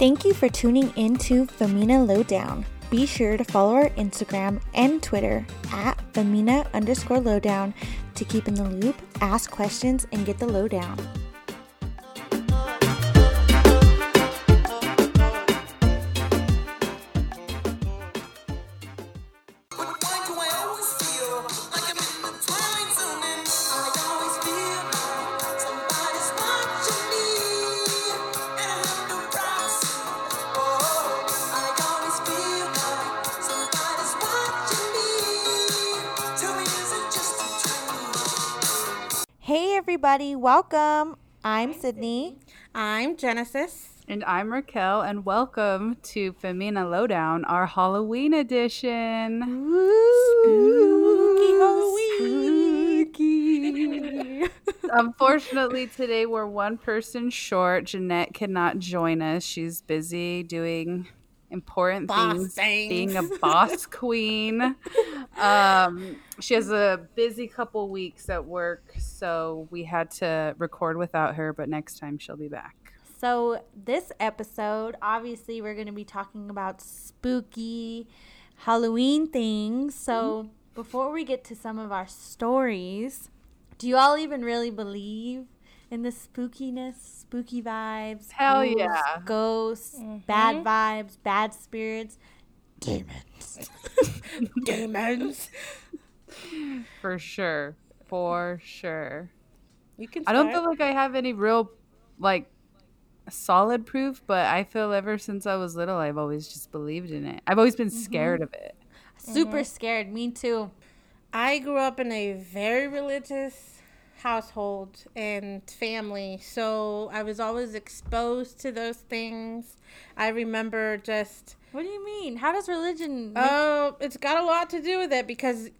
Thank you for tuning in to Femina Lowdown. Be sure to follow our Instagram and Twitter at Femina underscore lowdown to keep in the loop, ask questions, and get the lowdown. Everybody, welcome. I'm Sydney. I'm Genesis. And I'm Raquel, and welcome to Femina Lowdown, our Halloween edition. Spooky Spooky. Unfortunately, today we're one person short. Jeanette cannot join us. She's busy doing important Boss things, things. being a boss queen. Um, she has a busy couple weeks at work, so we had to record without her, but next time she'll be back. So, this episode, obviously, we're going to be talking about spooky Halloween things. So, before we get to some of our stories, do you all even really believe in the spookiness, spooky vibes? Hell ghouls, yeah. Ghosts, bad vibes, bad spirits, demons. Demons. For sure. For sure. You can. I don't feel like I have any real like solid proof, but I feel ever since I was little I've always just believed in it. I've always been mm-hmm. scared of it. Super mm-hmm. scared. Me too. I grew up in a very religious household and family, so I was always exposed to those things. I remember just What do you mean? How does religion? make- Oh, it's got a lot to do with it because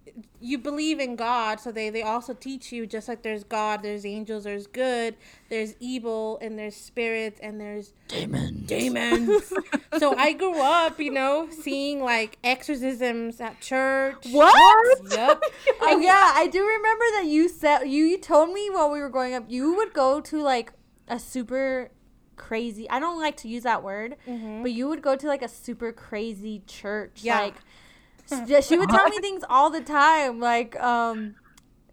you believe in God, so they they also teach you just like there's God, there's angels, there's good, there's evil, and there's spirits, and there's demons. Demons. so I grew up, you know, seeing like exorcisms at church. what? Yep. Uh, oh yeah, I do remember that you said you, you told me while we were growing up you would go to like a super crazy. I don't like to use that word, but you would go to like a super crazy church. Yeah. Like she would tell me things all the time. Like um,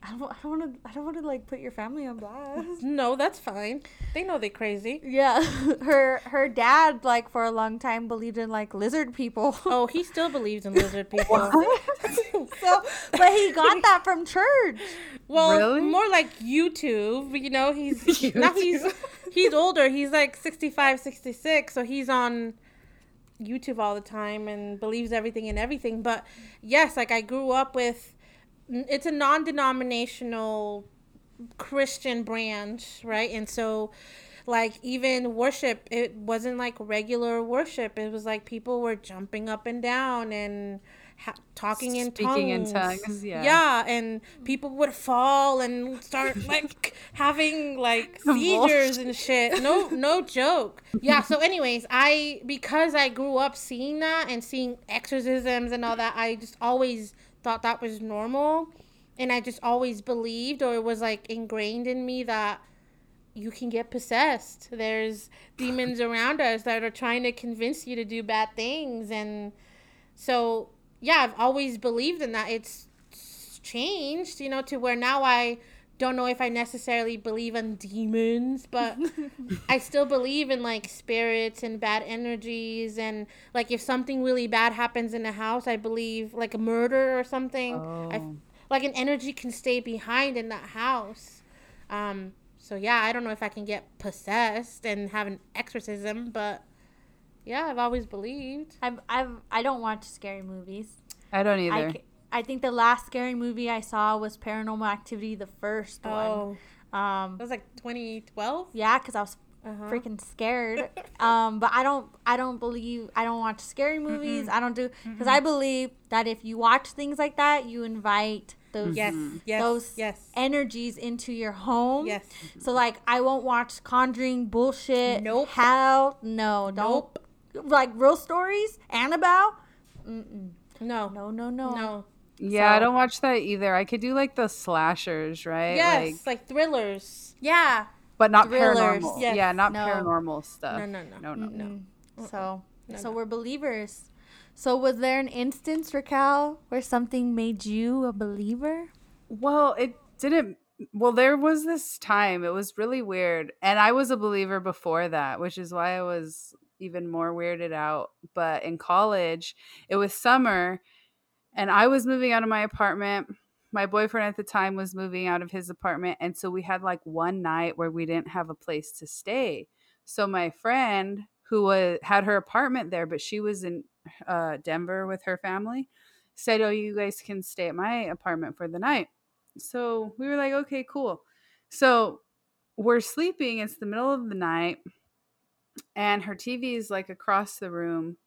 I don't I don't want to I don't want to like put your family on blast. No, that's fine. They know they're crazy. Yeah, her her dad like for a long time believed in like lizard people. Oh, he still believes in lizard people. so, but he got that from church. Well, Really? more like YouTube. You know, he's now he's he's older. He's like 65, 66, so he's on YouTube all the time and believes everything and everything. But yes, like I grew up with it's a non-denominational Christian branch, right? And so like even worship, it wasn't like regular worship. It was like people were jumping up and down and ha- talking in Speaking in tongues. tongues, yeah. Yeah, and people would fall and start like having like seizures and shit. No, no joke. Yeah. So, anyways, I because I grew up seeing that and seeing exorcisms and all that, I just always thought that was normal, and I just always believed, or it was like ingrained in me that you can get possessed. There's demons around us that are trying to convince you to do bad things. And so, yeah, I've always believed in that. It's changed, you know, to where now I don't know if I necessarily believe in demons, but I still believe in like spirits and bad energies. And like if something really bad happens in a house, I believe like a murder or something. I, Oh. like an energy can stay behind in that house. Um, so yeah, I don't know if I can get possessed and have an exorcism, but yeah, I've always believed. I've, I've I don't watch scary movies. I don't I, either. ca- I think the last scary movie I saw was Paranormal Activity, the first Oh, one. Um, that was like 2012. yeah, because I was Uh-huh. freaking scared. um, but I don't I don't believe I don't watch scary movies. I don't do because I believe that if you watch things like that, you invite those Yes, yes, those yes, energies into your home. yes. So like I won't watch Conjuring bullshit. Nope. Hell no. Don't Nope. Like real stories. Annabelle. Mm-mm. No, No no no. no. yeah, I don't watch that either. I could do like the slashers, right? Yes, Like, like, thrillers. Yeah. but not Thrillers. paranormal. Yes. Yeah, not No. paranormal stuff. No, no, no. no, no. No. So, No, so no. we're believers. So, was there an instance, Raquel, where something made you a believer? Well, it didn't. Well, there was this time. It was really weird. And I was a believer before that, which is why I was even more weirded out. But in college, it was summer and I was moving out of my apartment. My boyfriend at the time was moving out of his apartment. And so we had like one night where we didn't have a place to stay. So my friend, who was, had her apartment there, but she was in uh, Denver with her family, said, Oh, you guys can stay at my apartment for the night. So we were like, Okay, cool. So we're sleeping. It's the middle of the night, and her TV is like across the room.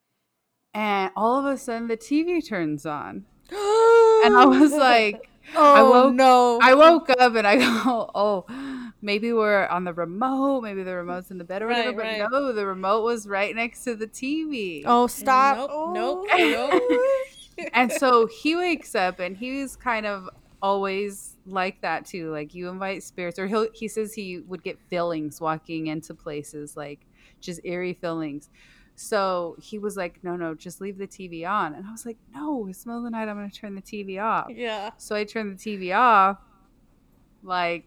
And all of a sudden, the TV turns on. And I was like, oh, woke- no. I woke up and I go, oh, maybe we're on the remote. Maybe the remote's in the bed or whatever. Right, but right. no, the remote was right next to the TV. oh, stop. Nope, Oh. nope, nope. and so he wakes up and he's kind of always like that too. Like you invite spirits, or he'll he says he would get feelings walking into places, like just eerie feelings. So he was like, "No, no, just leave the TV on." And I was like, "No, it's the middle of the night. I'm going to turn the TV off." Yeah. So I turned the TV off. Like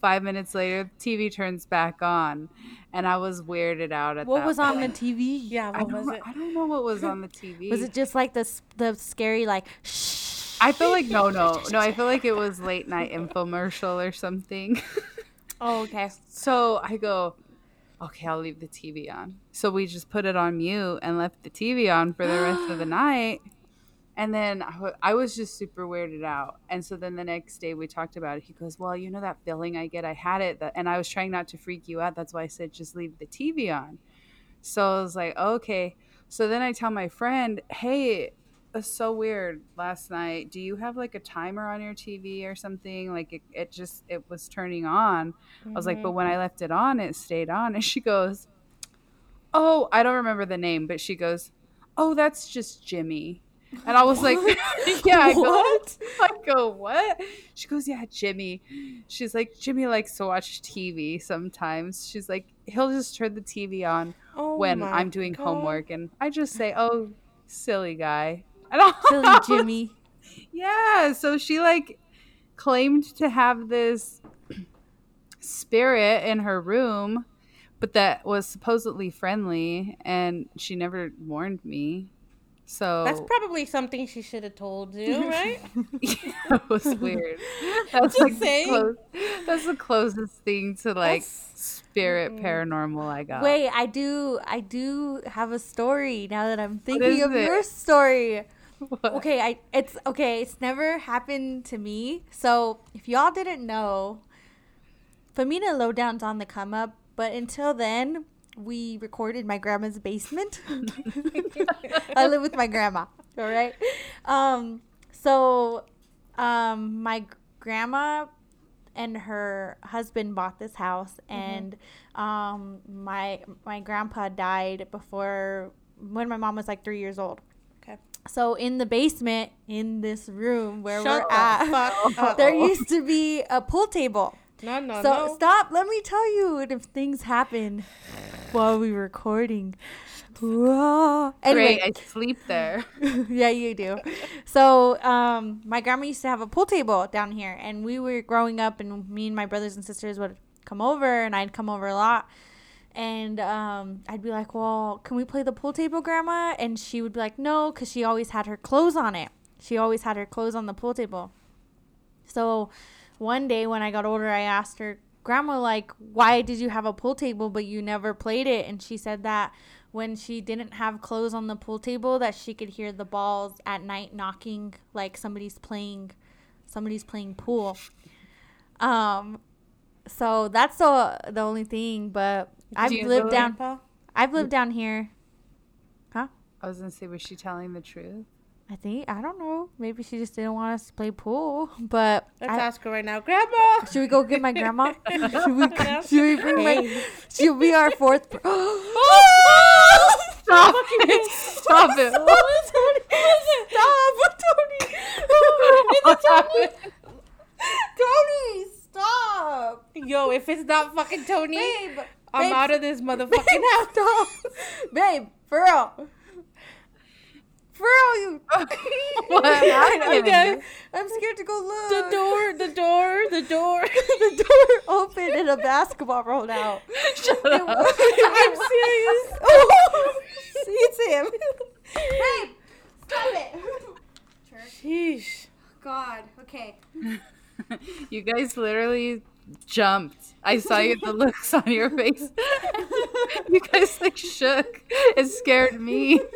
five minutes later, the TV turns back on, and I was weirded out at What that was on the. TV? Yeah, what was it? I don't know what was on the TV. Was it just like the the scary like shh? I feel like no, no, no. I feel like it was late night infomercial or something. Oh, okay. so I go, okay, I'll leave the TV on. So we just put it on mute and left the TV on for the rest of the night. And then I was just super weirded out. And so then the next day we talked about it. He goes, well, you know that feeling I get? I had it, that, and I was trying not to freak you out. That's why I said just leave the TV on. So I was like, okay. So then I tell my friend, hey, so weird last night. Do you have like a timer on your TV or something? Like it, it just it was turning on. I was like, but when I mm-hmm. left it on, it stayed on. And she goes, Oh, I don't remember the name, but she goes, Oh, that's just Jimmy. And I was like, Yeah, I go, What? I go, What? She goes, Yeah, Jimmy. She's like, Jimmy likes to watch TV sometimes. She's like, he'll just turn the TV on Oh when I'm doing God. homework and I just say, Oh, silly guy. I don't Silly Jimmy. yeah, so she like claimed to have this spirit in her room, but that was supposedly friendly, and she never warned me. So That's probably something she should have told you, right? that was weird. That's Just like the close, that's the closest thing to like That's- spirit mm. paranormal I got. Wait, I do I do have a story now that I'm thinking of it? your story. Okay, I it's okay, it's never happened to me. So if y'all didn't know, Femina Lowdown's on the come up, but until then, we recorded my grandma's basement. I live with my grandma. All right. Um so um my grandma and her husband bought this house and um my my grandpa died before when my mom was like 3 years old. So in the basement in this room where Shut we're at there used to be a pool table. No, no, So no. stop. Let me tell you if things happen while we were recording. Whoa. Anyway, Great, I sleep there. yeah, you do. So, um, my grandma used to have a pool table down here, and we were growing up, and me and my brothers and sisters would come over, and I'd come over a lot. And um, I'd be like, "Well, can we play the pool table, Grandma?" And she would be like, "No," because she always had her clothes on it. She always had her clothes on the pool table. So, one day when I got older, I asked her, "Grandma, like, why did you have a pool table but you never played it?" And she said that when she didn't have clothes on the pool table that she could hear the balls at night knocking like somebody's playing somebody's playing pool um so that's the the only thing but i've you lived down Grandpa? i've lived down here huh I was gonna say, was she telling the truth? i think i don't know maybe she just didn't want us to play pool but Let's I- ask her right now, Grandma. should we go get my grandma should we, should we bring my she'll be our fourth per- Stop it! Stop it! Stop, Tony. Tony, stop. Yo, if it's not fucking Tony, Babe, I'm babe, out of this motherfucking house. Stop. Babe, For real. For real, you. What happened? okay. I'm scared to go look. The door, the door, the door. the door opened and a basketball rolled out. Shut up. I'm serious. Oh, it's him. Hey, stop it. Sheesh. God. Okay. You guys literally jumped. I saw you the looks on your face. you guys like shook. It scared me.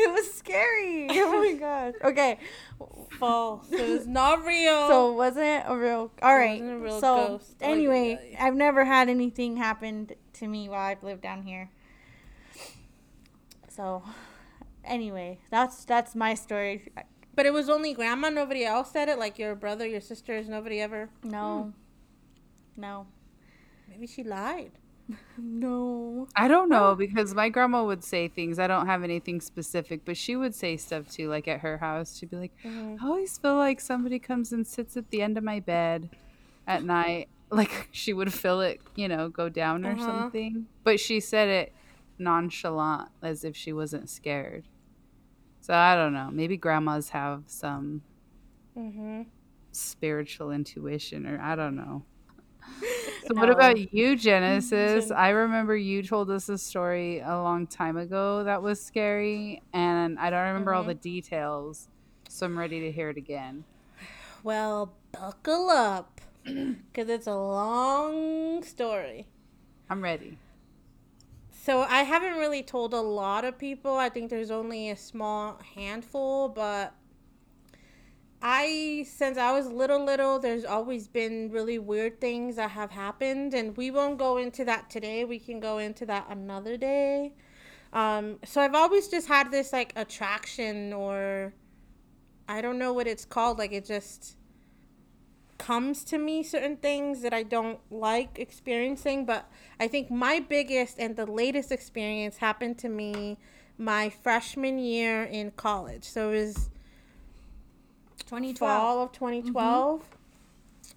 It was scary. Oh my god. Okay. False. It was not real. So it wasn't a real. All right. wasn't a real so ghost. Anyway, I've never had anything happen to me while I've lived down here. So, anyway, that's that's my story. But it was only grandma. Nobody else said it. Like your brother, your sisters. Nobody ever. No. No. Maybe she lied. No. I don't know because my grandma would say things. I don't have anything specific, but she would say stuff too. Like at her house, she'd be like, Mm-hmm. "I always feel like somebody comes and sits at the end of my bed at night." Like she would feel it, you know, go down or Uh-huh. something. But she said it nonchalant, as if she wasn't scared. So I don't know. Maybe grandmas have some Mm-hmm. spiritual intuition, or I don't know. So what about you, Genesis? I remember you told us a story a long time ago that was scary, and I don't remember all the details. So I'm ready to hear it again. Well, buckle up, because it's a long story. I'm ready. So I haven't really told a lot of people. I think there's only a small handful, but I since I was little little, there's always been really weird things that have happened and we won't go into that today. We can go into that another day. Um so I've always just had this like attraction or I don't know what it's called, like it just comes to me certain things that I don't like experiencing, but I think my biggest and the latest experience happened to me my freshman year in college. So it was 2012. fall of 2012. Mm-hmm.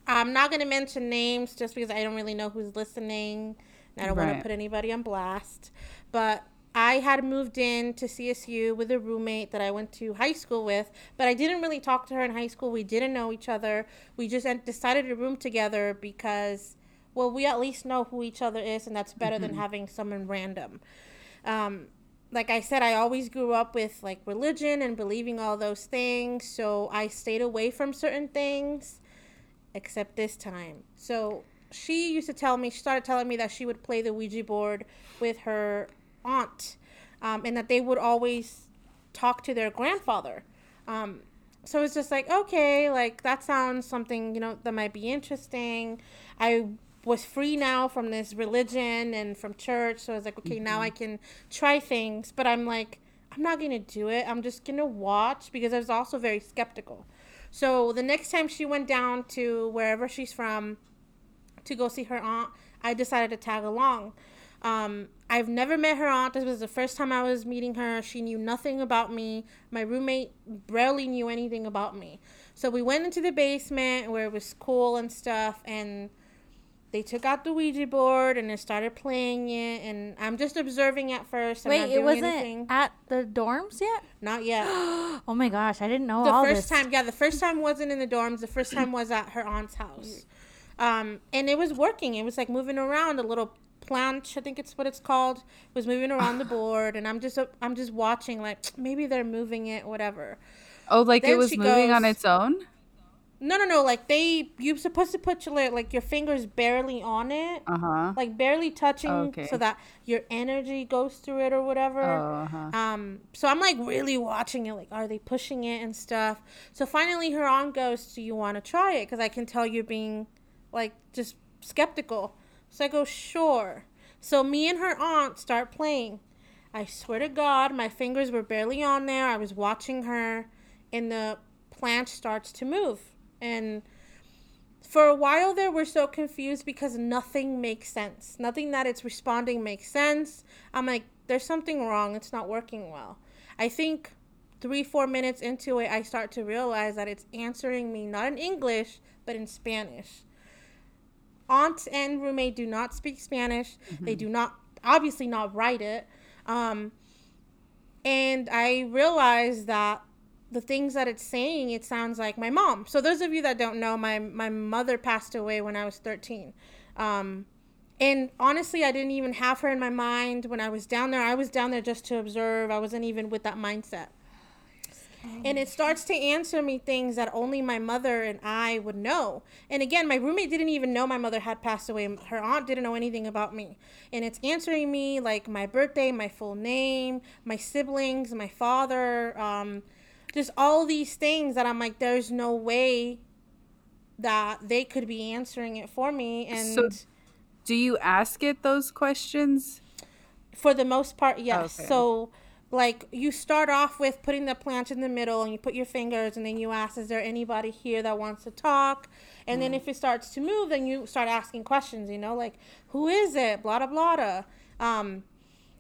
I'm not going to mention names just because I don't really know who's listening. And I don't want to put anybody on blast. But I had moved in to CSU with a roommate that I went to high school with, but I didn't really talk to her in high school. We didn't know each other. We just decided to room together because, well, we at least know who each other is, and that's better than having someone random. Um, like I said, I always grew up with like religion and believing all those things, so I stayed away from certain things, except this time. So she used to tell me, she started telling me that she would play the Ouija board with her aunt, um, and that they would always talk to their grandfather. Um, so it's just like, okay, like that sounds something, you know, that might be interesting. I was free now from this religion and from church. So I was like, okay, now I can try things. But I'm like, I'm not going to do it. I'm just going to watch because I was also very skeptical. So the next time she went down to wherever she's from to go see her aunt, I decided to tag along. Um, I've never met her aunt. This was the first time I was meeting her. She knew nothing about me. My roommate barely knew anything about me. So we went into the basement where it was cool and stuff, and they took out the Ouija board and they started playing it. And I'm just observing at first. I'm Wait, it wasn't anything. at the dorms yet? Not yet. Oh my gosh, I didn't know the all first this. time yeah the first time wasn't in the dorms the first time was at her aunt's house um and it was working it was like moving around a little planchette i think it's what it's called was moving around the board and i'm just i'm just watching like maybe they're moving it whatever Oh, like it was moving on its own? no no no like they you're supposed to put your like your fingers barely on it Uh huh. like barely touching Okay. so that your energy goes through it or whatever Oh, uh-huh. um, so I'm like really watching it, like, are they pushing it and stuff? So finally, her aunt goes, "Do you want to try it?" Because I can tell you're being, like, just skeptical. So I go, "Sure." So me and her aunt start playing. I swear to God, my fingers were barely on there. I was watching her, and the plant starts to move. And for a while there, we're so confused because nothing makes sense. Nothing that it's responding makes sense. I'm like, there's something wrong. It's not working well. I think three, four minutes into it, I start to realize that it's answering me not in English, but in Spanish. Aunt and roommate do not speak Spanish. They do not, obviously, not write it. Um, and I realized that the things that it's saying, it sounds like my mom. So those of you that don't know, my my mother passed away when I was 13. Um, and honestly, I didn't even have her in my mind when I was down there. I was down there just to observe. I wasn't even with that mindset. And it starts to answer me things that only my mother and I would know. And again, my roommate didn't even know my mother had passed away. Her aunt didn't know anything about me. And it's answering me like my birthday, my full name, my siblings, my father, um, just all these things that I'm like, there's no way that they could be answering it for me. And So- Do you ask it those questions? For the most part, yes. Okay. So, like, you start off with putting the plant in the middle and you put your fingers, and then you ask, Is there anybody here that wants to talk? And then if it starts to move, then you start asking questions, you know, like, Who is it? Blah, blah, blah. blah. Um,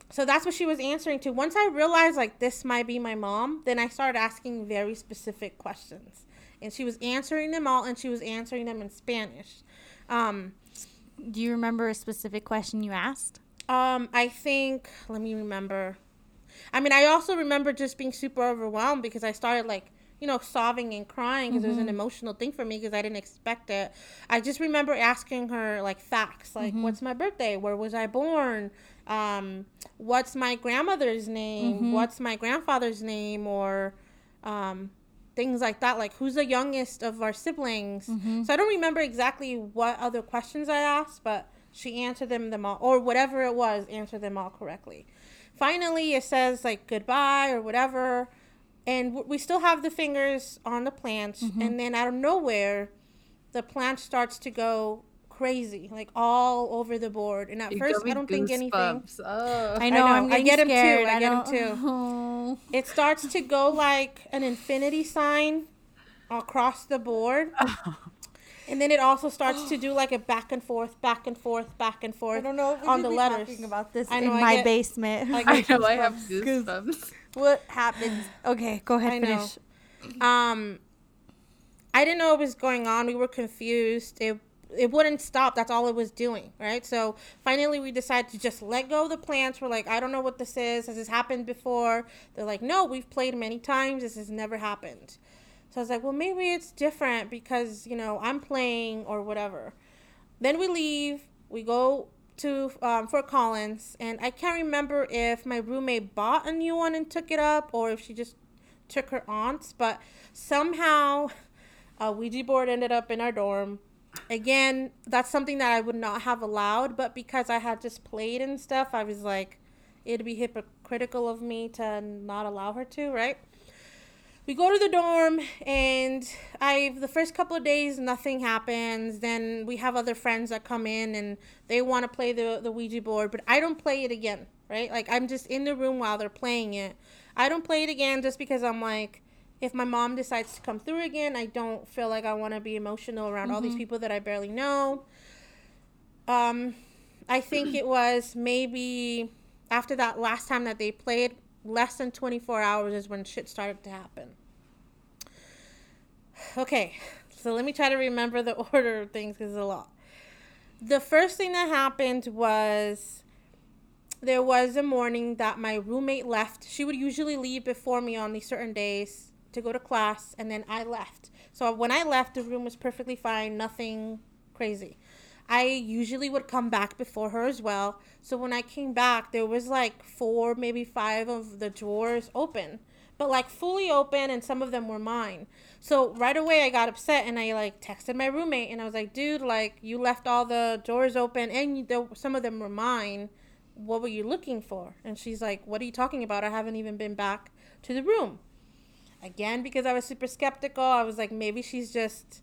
so that's what she was answering to. Once I realized, like, this might be my mom, then I started asking very specific questions. And she was answering them all, and she was answering them in Spanish. Um, Do you remember a specific question you asked? Um, I think let me remember. I mean, I also remember just being super overwhelmed because I started like, you know, sobbing and crying because it was an emotional thing for me because I didn't expect it. I just remember asking her like facts, like what's my birthday, where was I born, um, what's my grandmother's name, what's my grandfather's name, or um, things like that. Like who's the youngest of our siblings. So I don't remember exactly what other questions I asked, but she answered them them all, or whatever it was, answered them all correctly. Finally, it says like goodbye or whatever, and we still have the fingers on the plant, mm-hmm. and then out of nowhere, the plant starts to go crazy, like all over the board. And at You first, I don't think anything. Oh. I know. I getting get 'em too, scared. I get don't- too. Oh. It starts to go like an infinity sign across the board. And then it also starts to do like a back and forth, back and forth, back and forth I don't know if on should the be letters. talking about this I in I my get- basement. I I know I have goosebumps. goosebumps. what happens? Okay, go ahead. I know. Finish. Um, I didn't know what was going on. We were confused. It it wouldn't stop. That's all it was doing, right? So finally, we decided to just let go of the plants. We're like, I don't know what this is. Has this happened before? They're like, No, we've played many times. This has never happened. So I was like, Well, maybe it's different because you know I'm playing or whatever. Then we leave. We go to um, Fort Collins, and I can't remember if my roommate bought a new one and took it up, or if she just took her aunt's. But somehow, a Ouija board ended up in our dorm. Again, that's something that I would not have allowed, but because I had just played and stuff, I was like, it'd be hypocritical of me to not allow her to, right? We go to the dorm and i the first couple of days nothing happens. Then we have other friends that come in and they want to play the, the ouija board but i don't play it again right? Like i'm just in the room while they're playing it. I don't play it again just because i'm like if my mom decides to come through again i don't feel like i want to be emotional around all these people that i barely know. Um i think it was maybe after that last time that they played less than 24 hours is when shit started to happen okay so let me try to remember the order of things because it's a lot. The first thing that happened was there was a morning that my roommate left. She would usually leave before me on these certain days to go to class and then i left. So when i left the room was perfectly fine nothing crazy. I usually would come back before her as well. So when I came back, there was like four, maybe five of the drawers open, but like fully open, and some of them were mine. So right away, I got upset and I like texted my roommate and I was like, "Dude, like you left all the doors open and you, there, some of them were mine. What were you looking for?" And she's like, "What are you talking about? I haven't even been back to the room." Again, because I was super skeptical, I was like, maybe she's just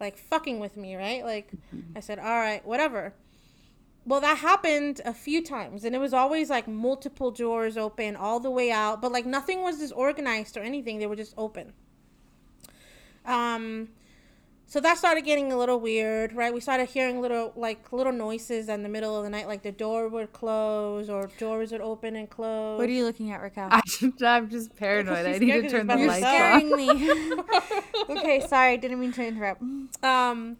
like fucking with me, right? Like I said, all right, whatever. Well, that happened a few times, and it was always like multiple drawers open all the way out, but like nothing was disorganized or anything. They were just open. Um, so that started getting a little weird, right? We started hearing little like little noises in the middle of the night, like the door would close or doors would open and close. What are you looking at, Raquel? I, I'm just paranoid. I need to turn it's the about You're lights off. scaring me. okay, sorry, didn't mean to interrupt. um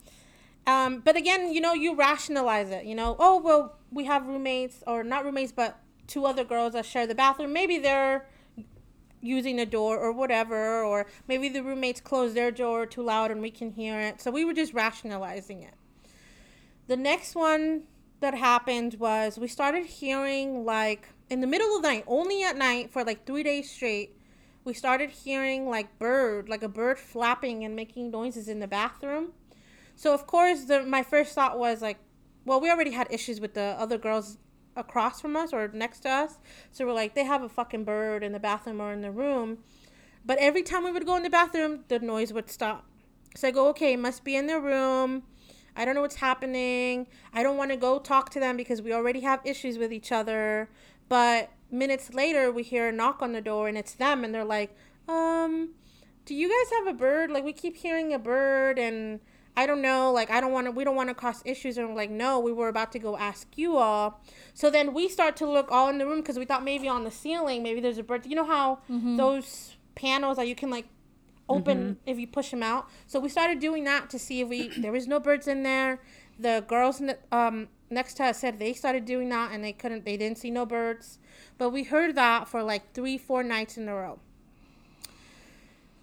um but again you know you rationalize it you know oh well we have roommates or not roommates but two other girls that share the bathroom. Maybe they're using the door or whatever, or maybe the roommates close their door too loud and we can hear it. So we were just rationalizing it. The next one that happened was we started hearing like in the middle of the night, only at night for like three days straight. We started hearing like bird, like a bird flapping and making noises in the bathroom. So of course, the my first thought was like, well, we already had issues with the other girls across from us or next to us. So we're like, they have a fucking bird in the bathroom or in the room. But every time we would go in the bathroom, the noise would stop. So I go, okay, must be in their room. I don't know what's happening. I don't want to go talk to them because we already have issues with each other. But minutes later, we hear a knock on the door and it's them. And they're like, um, do you guys have a bird? Like, we keep hearing a bird and I don't know. Like, I don't want to, we don't want to cause issues. And we're like, no, we were about to go ask you all. So then we start to look all in the room because we thought maybe on the ceiling, maybe there's a bird. You know how those panels that you can like open if you push them out. So we started doing that to see if we there was no birds in there. The girls um, next to us said they started doing that and they couldn't they didn't see no birds. But we heard that for like 3 4 nights in a row.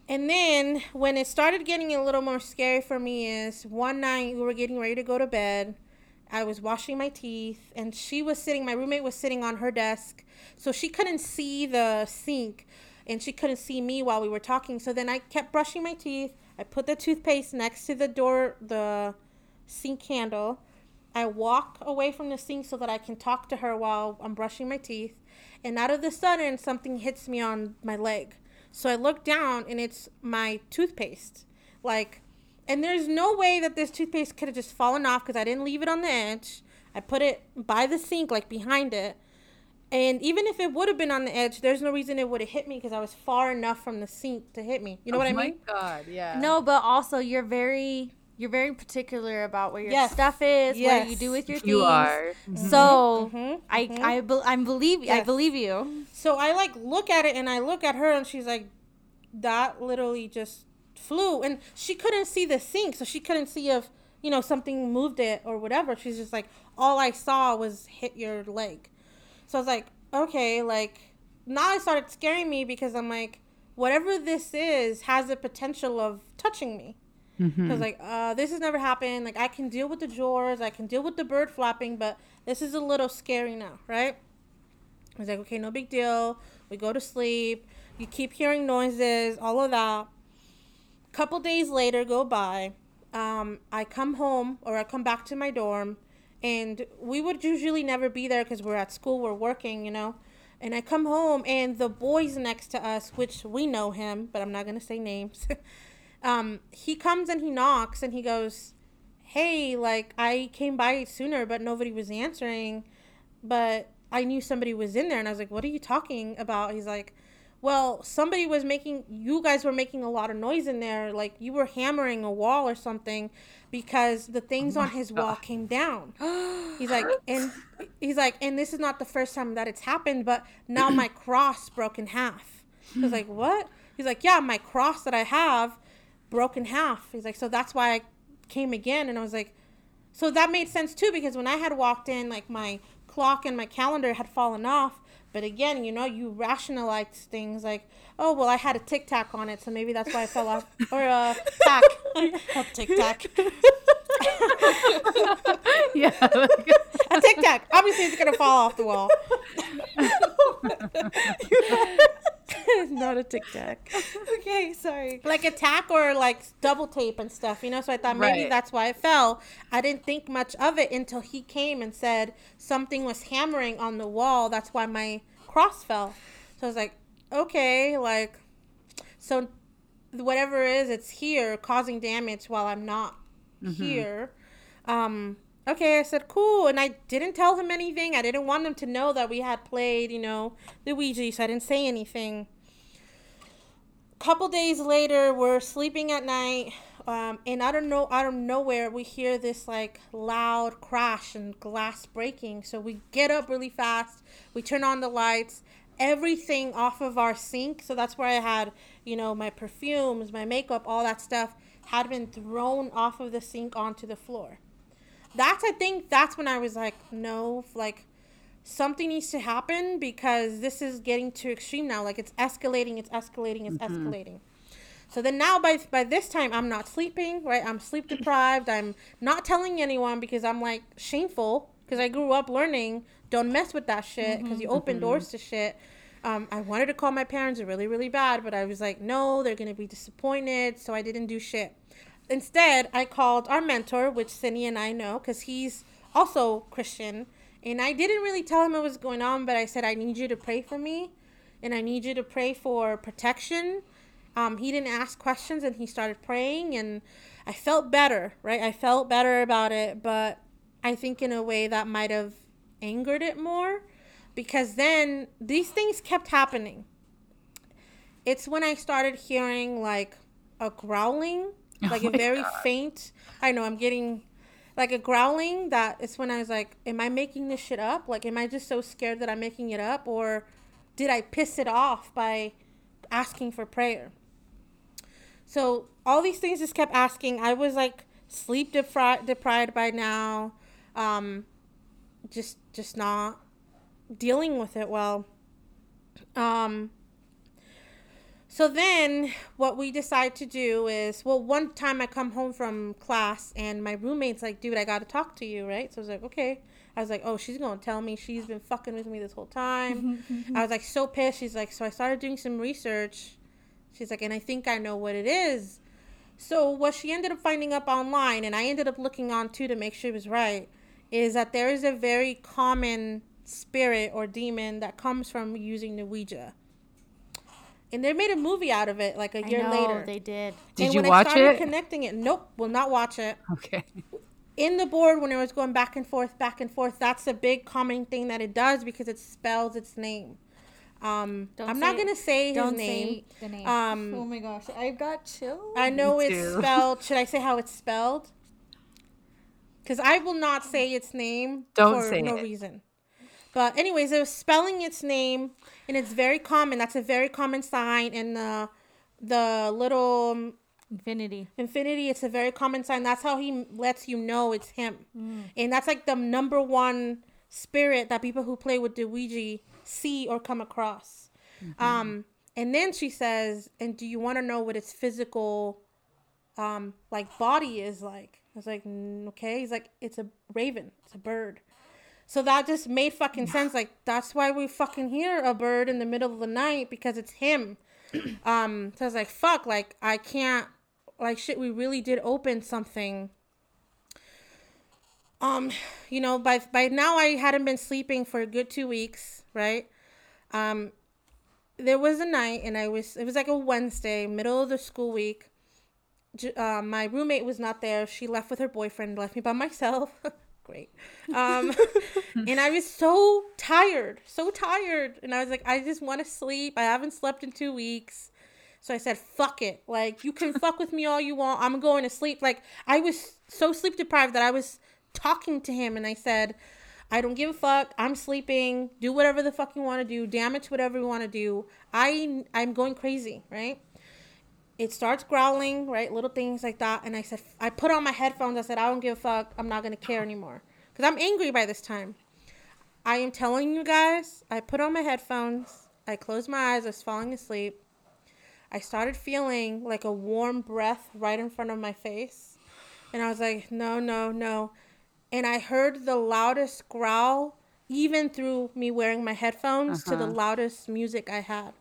And then when it started getting a little more scary for me is one night we were getting ready to go to bed. I was washing my teeth and she was sitting my roommate was sitting on her desk. So she couldn't see the sink and she couldn't see me while we were talking. So then I kept brushing my teeth. I put the toothpaste next to the door the sink handle. I walk away from the sink so that I can talk to her while I'm brushing my teeth. And out of the sudden, something hits me on my leg. So I look down and it's my toothpaste. Like, and there's no way that this toothpaste could have just fallen off because I didn't leave it on the edge. I put it by the sink, like behind it. And even if it would have been on the edge, there's no reason it would have hit me because I was far enough from the sink to hit me. You know oh what I mean? oh my mean? god, yeah. No, but also you're very you're very particular about where your Yes. stuff is, yes. what you do with your things. you are. So Mhm, I mhm. I be, I'm believe I believe you. So I like look at it and I look at her and she's like, that literally just flew. And she couldn't see the sink, so she couldn't see if, you know, something moved it or whatever. She's just like, all I saw was hit your leg. So I was like, okay, like, now it started scaring me because I'm like, whatever this is has the potential of touching me. I was like, uh, this has never happened. Like, I can deal with the drawers, I can deal with the bird flapping, but this is a little scary now, right? I was like, okay, no big deal. We go to sleep. You keep hearing noises, all of that. Couple days later go by. Um, I come home or I come back to my dorm, and we would usually never be there because we're at school, we're working, you know. And I come home, and the boys next to us, which we know him, but I'm not gonna say names. um, he comes and he knocks, and he goes, "Hey, like I came by sooner, but nobody was answering." but I knew somebody was in there and I was like, "What are you talking about?" He's like, "Well, somebody was making you guys were making a lot of noise in there, like you were hammering a wall or something because the things on his wall came down." He's like, "And he's like, and this is not the first time that it's happened, but now my cross broke in half." I was like, "What?" He's like, "Yeah, my cross that I have broke in half." He's like, "So that's why I came again." And I was like, so that made sense too because when I had walked in, like my clock and my calendar had fallen off. But again, you know, you rationalize things like, oh, well, I had a tic tac on it, so maybe that's why I fell off. Or uh, a tack. a tic tac. yeah. like- A tic tac. Obviously, it's going to fall off the wall. Not a tic tac. okay, sorry. Like a tack or like double tape and stuff, you know? So I thought maybe Right. that's why it fell. I didn't think much of it until he came and said something was hammering on the wall. That's why my cross fell. So I was like, okay, like, so whatever it is, it's here causing damage while I'm not here. Um, okay, I said, cool. And I didn't tell him anything. I didn't want him to know that we had played, you know, the Ouija, so I didn't say anything couple days later we're sleeping at night um, and i don't know out of nowhere we hear this like loud crash and glass breaking. So we get up really fast. We turn on the lights. Everything off of our sink. So that's where i had you know my perfumes my makeup all that stuff had been thrown off of the sink onto the floor. That's i think that's when i was like no like something needs to happen because this is getting too extreme now. Like it's escalating, it's escalating, it's mm-hmm. escalating. So then now by by this time I'm not sleeping, right? I'm sleep deprived. I'm not telling anyone because I'm like shameful because I grew up learning don't mess with that shit mm-hmm. because you open mm-hmm. doors to shit. Um, I wanted to call my parents really really bad, but I was like, no, they're gonna be disappointed, so I didn't do shit. Instead, I called our mentor, which Cindy and I know, because he's also Christian, and I didn't really tell him what was going on, but I said I need you to pray for me, and I need you to pray for protection. Um, he didn't ask questions and he started praying and i felt better right? I felt better about it but i think in a way that might have angered it more because then these things kept happening. It's when i started hearing like a growling like a very God. faint i know i'm getting like a growling that it's when i was like am i making this shit up like am i just so scared that i'm making it up or did i piss it off by asking for prayer so all these things just kept asking. I was like sleep depri- deprived by now, um, just just not dealing with it well. Um, so then what we decide to do is well one time I come home from class and my roommate's like, dude, I gotta talk to you, right? So I was like, okay. I was like, oh, she's gonna tell me she's been fucking with me this whole time. I was like so pissed. She's like, so I started doing some research. She's like, and I think I know what it is. So what she ended up finding up online, and I ended up looking on too to make sure it was right, is that there is a very common spirit or demon that comes from using the Ouija. And they made a movie out of it like a year know, later. they did. Did and you when watch I started it? connecting it, nope, will not watch it. Okay. In the board, when it was going back and forth, back and forth, that's a big common thing that it does because it spells its name. Um, Don't I'm not gonna say his Don't name. say the name. Um, oh my gosh, I got chills. I know Me it's too. spelled. Should I say how it's spelled? Because I will not say its name Don't for say no it. reason. But anyways, it was spelling its name, and it's very common. That's a very common sign. And the the little Infinity. infinity, it's a very common sign. That's how he lets you know it's him. And that's like the number one spirit that people who play with the Ouija see or come across. Um, and then she says, "And do you want to know what its physical, um, like body is like?" I was like, "Mm, "Okay." He's like, "It's a raven. It's a bird." So that just made fucking sense. Like that's why we fucking hear a bird in the middle of the night because it's him. Um, so I was like, "Fuck!" Like I can't. Like shit. We really did open something. Um, you know, by by now I hadn't been sleeping for a good two weeks, right? Um, there was a night, and I was. It was like a Wednesday, middle of the school week. Uh, my roommate was not there. She left with her boyfriend, left me by myself. Great. Um, and I was so tired, so tired. And I was like, I just want to sleep. I haven't slept in two weeks. So I said, fuck it. Like, you can fuck with me all you want. I'm going to sleep. Like, I was so sleep deprived that I was talking to him and I said, I don't give a fuck. I'm sleeping. Do whatever the fuck you want to do. Damage whatever you want to do. I I'm going crazy, right? It starts growling, right? Little things like that. And I said, I put on my headphones. I said, I don't give a fuck. I'm not gonna care anymore because I'm angry by this time. I am telling you guys. I put on my headphones. I closed my eyes. I was falling asleep. I started feeling like a warm breath right in front of my face. And I was like, no, no, no. And I heard the loudest growl, even through me wearing my headphones, to the Uh-huh. loudest music I had.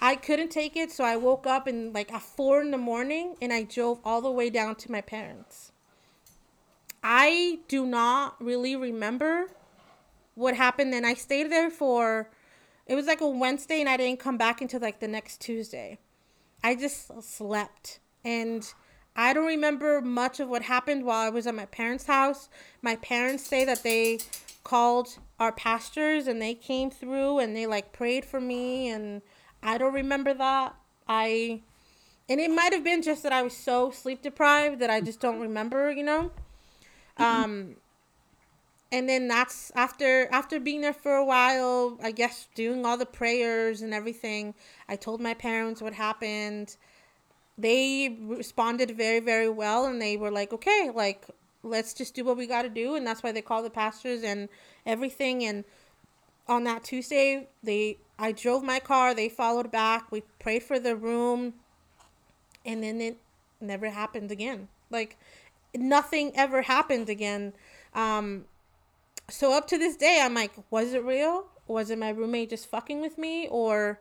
I couldn't take it, so I woke up and like at four in the morning and I drove all the way down to my parents. I do not really remember what happened. And I stayed there for it was like a Wednesday and I didn't come back until like the next Tuesday. I just slept. And I don't remember much of what happened while I was at my parents' house. My parents say that they called our pastors and they came through and they like prayed for me and I don't remember that. I and it might have been just that I was so sleep deprived that I just don't remember, you know. Um and then that's after after being there for a while, I guess doing all the prayers and everything. I told my parents what happened. They responded very very well and they were like, "Okay, like let's just do what we got to do." And that's why they called the pastors and everything and on that Tuesday, they I drove my car, they followed back, we prayed for the room, and then it never happened again. Like nothing ever happened again. Um so up to this day I'm like, was it real? Was it my roommate just fucking with me or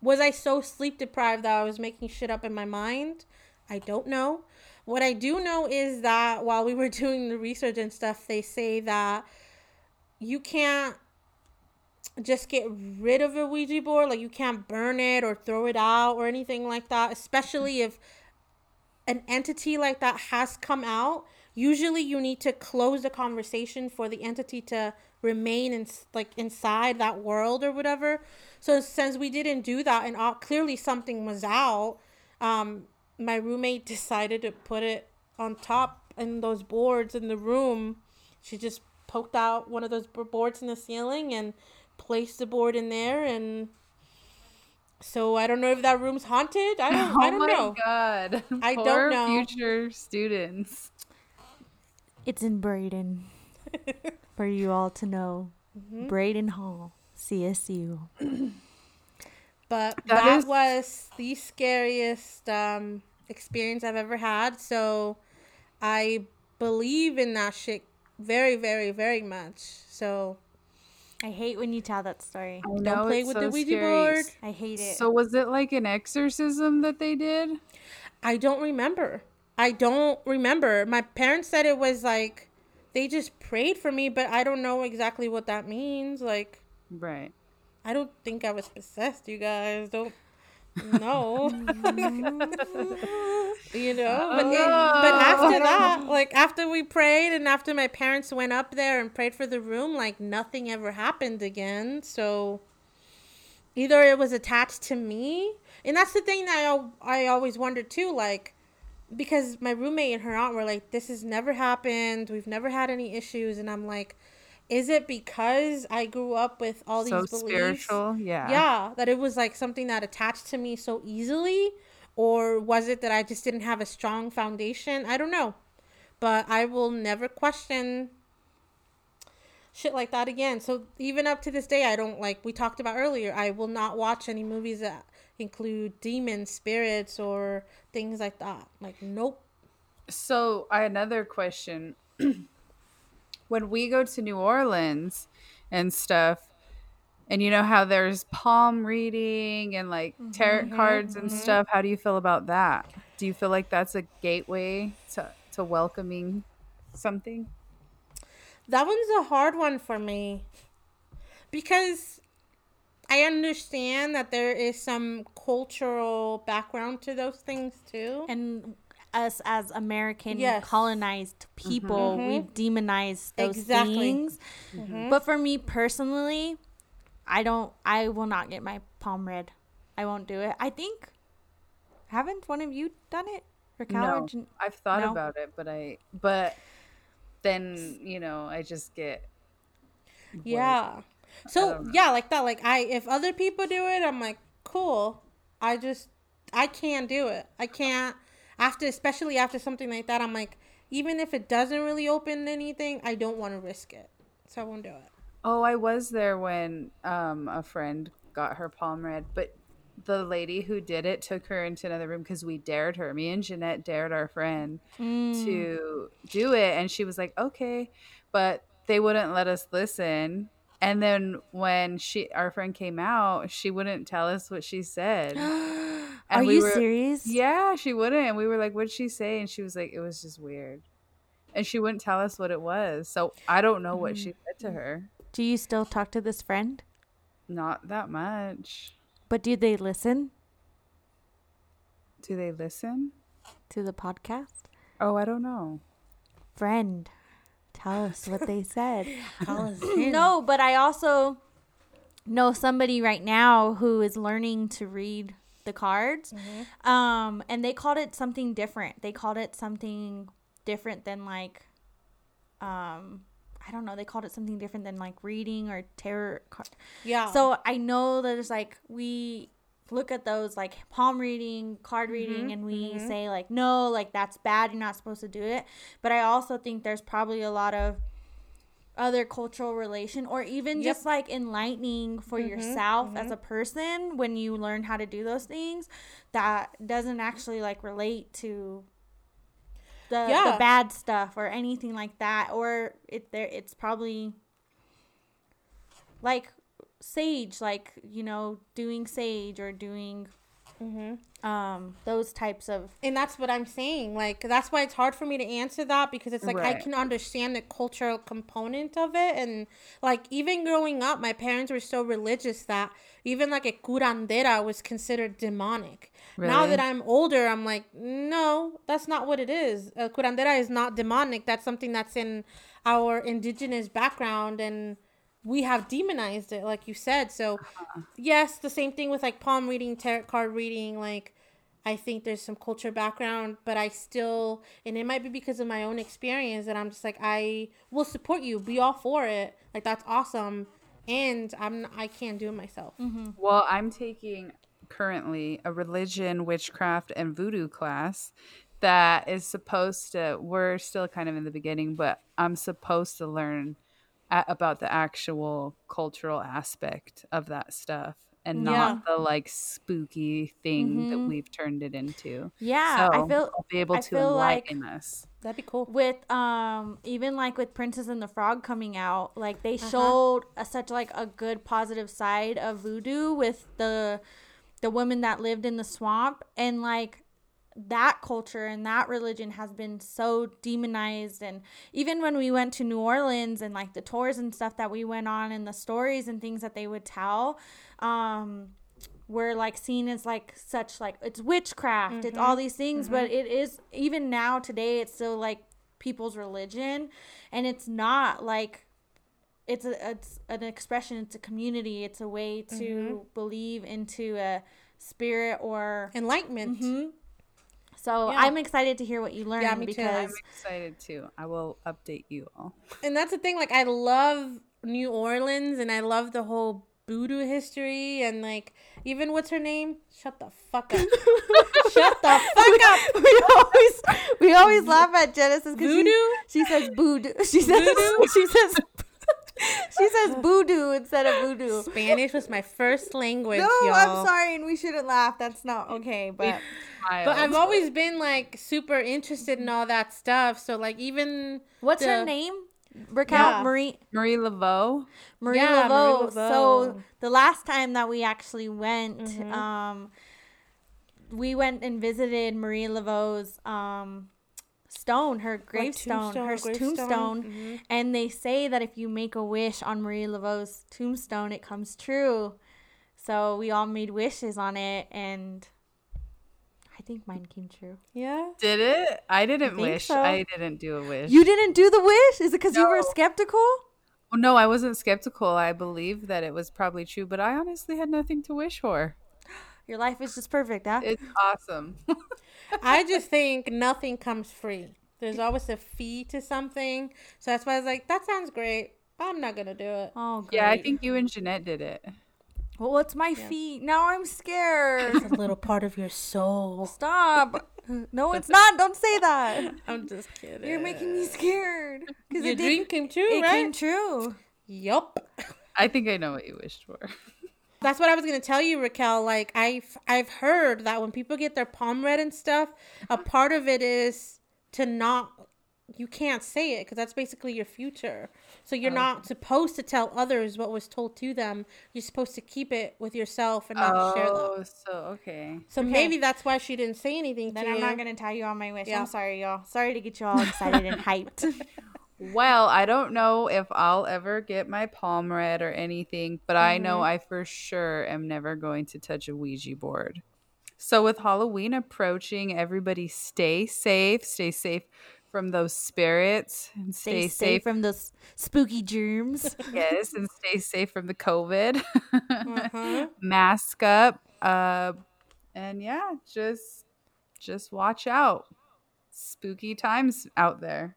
was I so sleep deprived that I was making shit up in my mind? I don't know. What I do know is that while we were doing the research and stuff, they say that you can't just get rid of a Ouija board. Like you can't burn it or throw it out or anything like that, especially if an entity like that has come out. Usually you need to close the conversation for the entity to remain in like inside that world or whatever. So since we didn't do that and uh, clearly something was out, um, my roommate decided to put it on top in those boards in the room. She just poked out one of those boards in the ceiling and placed the board in there and so I don't know if that room's haunted. I don't I oh don't my know. god. I don't know. future students. It's in Braden. For you all to know. Mm-hmm. Braden Hall, CSU. But That that, is- was the scariest um, experience I've ever had. So I believe in that shit very, very, very much. So I hate when you tell that story. I know, don't play it's with so the Ouija scary. board. I hate it. So was it like an exorcism that they did? I don't remember. I don't remember. My parents said it was like they just prayed for me, but I don't know exactly what that means. Like Right. I don't think I was possessed, you guys. Don't know. you know? But, it, but oh. after that, like after we prayed and after my parents went up there and prayed for the room, like nothing ever happened again. So either it was attached to me. And that's the thing that I, I always wondered too, like because my roommate and her aunt were like, This has never happened. We've never had any issues. And I'm like, is it because I grew up with all these So beliefs? spiritual, yeah. yeah that it was like something that attached to me so easily or was it that i just didn't have a strong foundation i don't know but i will never question shit like that again so even up to this day i don't like we talked about earlier i will not watch any movies that include demons spirits or things like that like nope So I another question. when we go to New Orleans and stuff, and you know how there's palm reading and like mm-hmm, tarot cards and mm-hmm. stuff, how do you feel about that? Do you feel like that's a gateway to, to welcoming something? That one's a hard one for me because I understand that there is some cultural background to those things too. and us as American Yes. colonized mm-hmm. people, mm-hmm. we've demonized those Exactly. things. Mm-hmm. But for me personally, I don't. I will not get my palm read. I won't do it. I think. Haven't one of you done it? Or Cal No, Jan- I've thought No? about it, but I but then you know I just get Yeah. So yeah, like that. Like I, if other people do it, I'm like, cool. I just, I can't do it. I can't. After, especially after something like that, I'm like, even if it doesn't really open anything, I don't want to risk it. So I won't do it. Oh, I was there when um a friend got her palm read, but the lady who did it took her into another room because we dared her. Me and Jeanette dared our friend Mm. to do it, and she was like, "Okay," but they wouldn't let us listen. And then when she, our friend came out, she wouldn't tell us what she said. Are we you were- serious? Yeah, she wouldn't. And we were like, "What'd she say?" And she was like, "It was just weird." And she wouldn't tell us what it was. So I don't know what she mm. said to her. Do you still talk to this friend? Not that much. But do they listen Do they listen? to the podcast? Oh, I don't know. Friend, tell us what they said. Call us no, but I also know somebody right now who is learning to read the cards. Um, and they called it something different. They called it something different than like um I don't know, they called it something different than like reading or tarot card. Yeah. So I know that it's like we look at those like palm reading, card reading, and we say like, no, like that's bad. You're not supposed to do it. But I also think there's probably a lot of other cultural relation or even Yep. just like enlightening for Mhm, yourself as mhm. a person when you learn how to do those things that doesn't actually like relate to the, the bad stuff or anything like that or it there it's probably like sage like you know doing sage or doing Mm-hmm. um those types of And that's what I'm saying. Like that's why it's hard for me to answer that because it's like I can understand the cultural component of it and like even growing up my parents were so religious that even like a curandera was considered demonic. Now that I'm older, I'm like, no, that's not what it is. A curandera is not demonic. That's something that's in our indigenous background and we have demonized it like you said. So uh-huh. yes, the same thing with like palm reading, tarot card reading, like I think there's some culture background, but I still, and it might be because of my own experience that I'm just like, I will support you, be all for it. Like that's awesome, and I'm I can't do it myself. Mm-hmm. Well, I'm taking currently a religion, witchcraft, and voodoo class that is supposed to. We're still kind of in the beginning, but I'm supposed to learn a- about the actual cultural aspect of that stuff and not the like spooky thing that Mhm. we've turned it into. yeah so i feel I'll be able I to feel like- enlighten us. That'd be cool. with um even like with princess and the frog coming out like they Uh-huh. showed a, such like a good positive side of voodoo with the the women that lived in the swamp and like that culture and that religion has been so demonized. And even when we went to New Orleans and like the tours and stuff that we went on and the stories and things that they would tell um were like seen as like such like it's witchcraft it's all these things. But it is even now today it's still like people's religion. And it's not like it's a it's an expression it's a community it's a way to believe into a spirit or Enlightenment. Mhm. So Yeah. i'm excited to hear what you learned me too. because I'm excited too. I will update you all. And that's the thing. Like I love New Orleans, and I love the whole voodoo history, and like even what's her name? Shut the fuck up. Shut the fuck up. we always we always laugh at Genesis because Voodoo? she, she says voodoo. She says Voodoo? she says she says voodoo instead of voodoo. Spanish was my first language, No, y'all. I'm sorry, and we shouldn't laugh. That's not okay. But But I've always been like super interested in all that stuff. So like even what's her name? Recount Yeah. Marie Marie Laveau. Marie Yeah, Marie Laveau. Laveau. So the last time that we actually went, Mhm. um, we went and visited Marie Laveau's um stone, her gravestone, her tombstone, tombstone, gravestone. Mhm. and they say that if you make a wish on Marie Laveau's tombstone, it comes true. So we all made wishes on it, and I think mine came true. Yeah. Did it? I didn't think wish. so. I didn't do a wish. You didn't do the wish? Is it because you were skeptical? Well, no, I wasn't skeptical. I believe that it was probably true, but I honestly had nothing to wish for. Your life is just perfect, huh? It's awesome. I just think nothing comes free. There's always a fee to something. So that's why I was like, that sounds great. I'm not gonna do it. oh, great. yeah, I think you and Jeanette did it. Well, what's my feet? Now I'm scared. It's a little part of your soul. Stop. No, it's not. Don't say that. I'm just kidding. You're making me scared. Because Your it, dream did, came true, it right? came true. Yup. I think I know what you wished for. That's what I was gonna tell you, Raquel. Like I've I've heard that when people get their palm read and stuff, a part of it is to not you can't say it because that's basically your future. So you're oh. not supposed to tell others what was told to them. You're supposed to keep it with yourself and not share Oh, that. so okay. So maybe that's why she didn't say anything Then to I'm you. not going to tell you on my wish. Yeah. I'm sorry, y'all. Sorry to get you all excited and hyped. Well, I don't know if I'll ever get my palm read or anything, but I know I for sure am never going to touch a Ouija board. So, with Halloween approaching, everybody stay safe. Stay safe from those spirits and Stay stay, safe from those spooky germs. yes, and stay safe from the COVID. Uh-huh. Mask up. Uh, and yeah, just just watch out. Spooky times out there.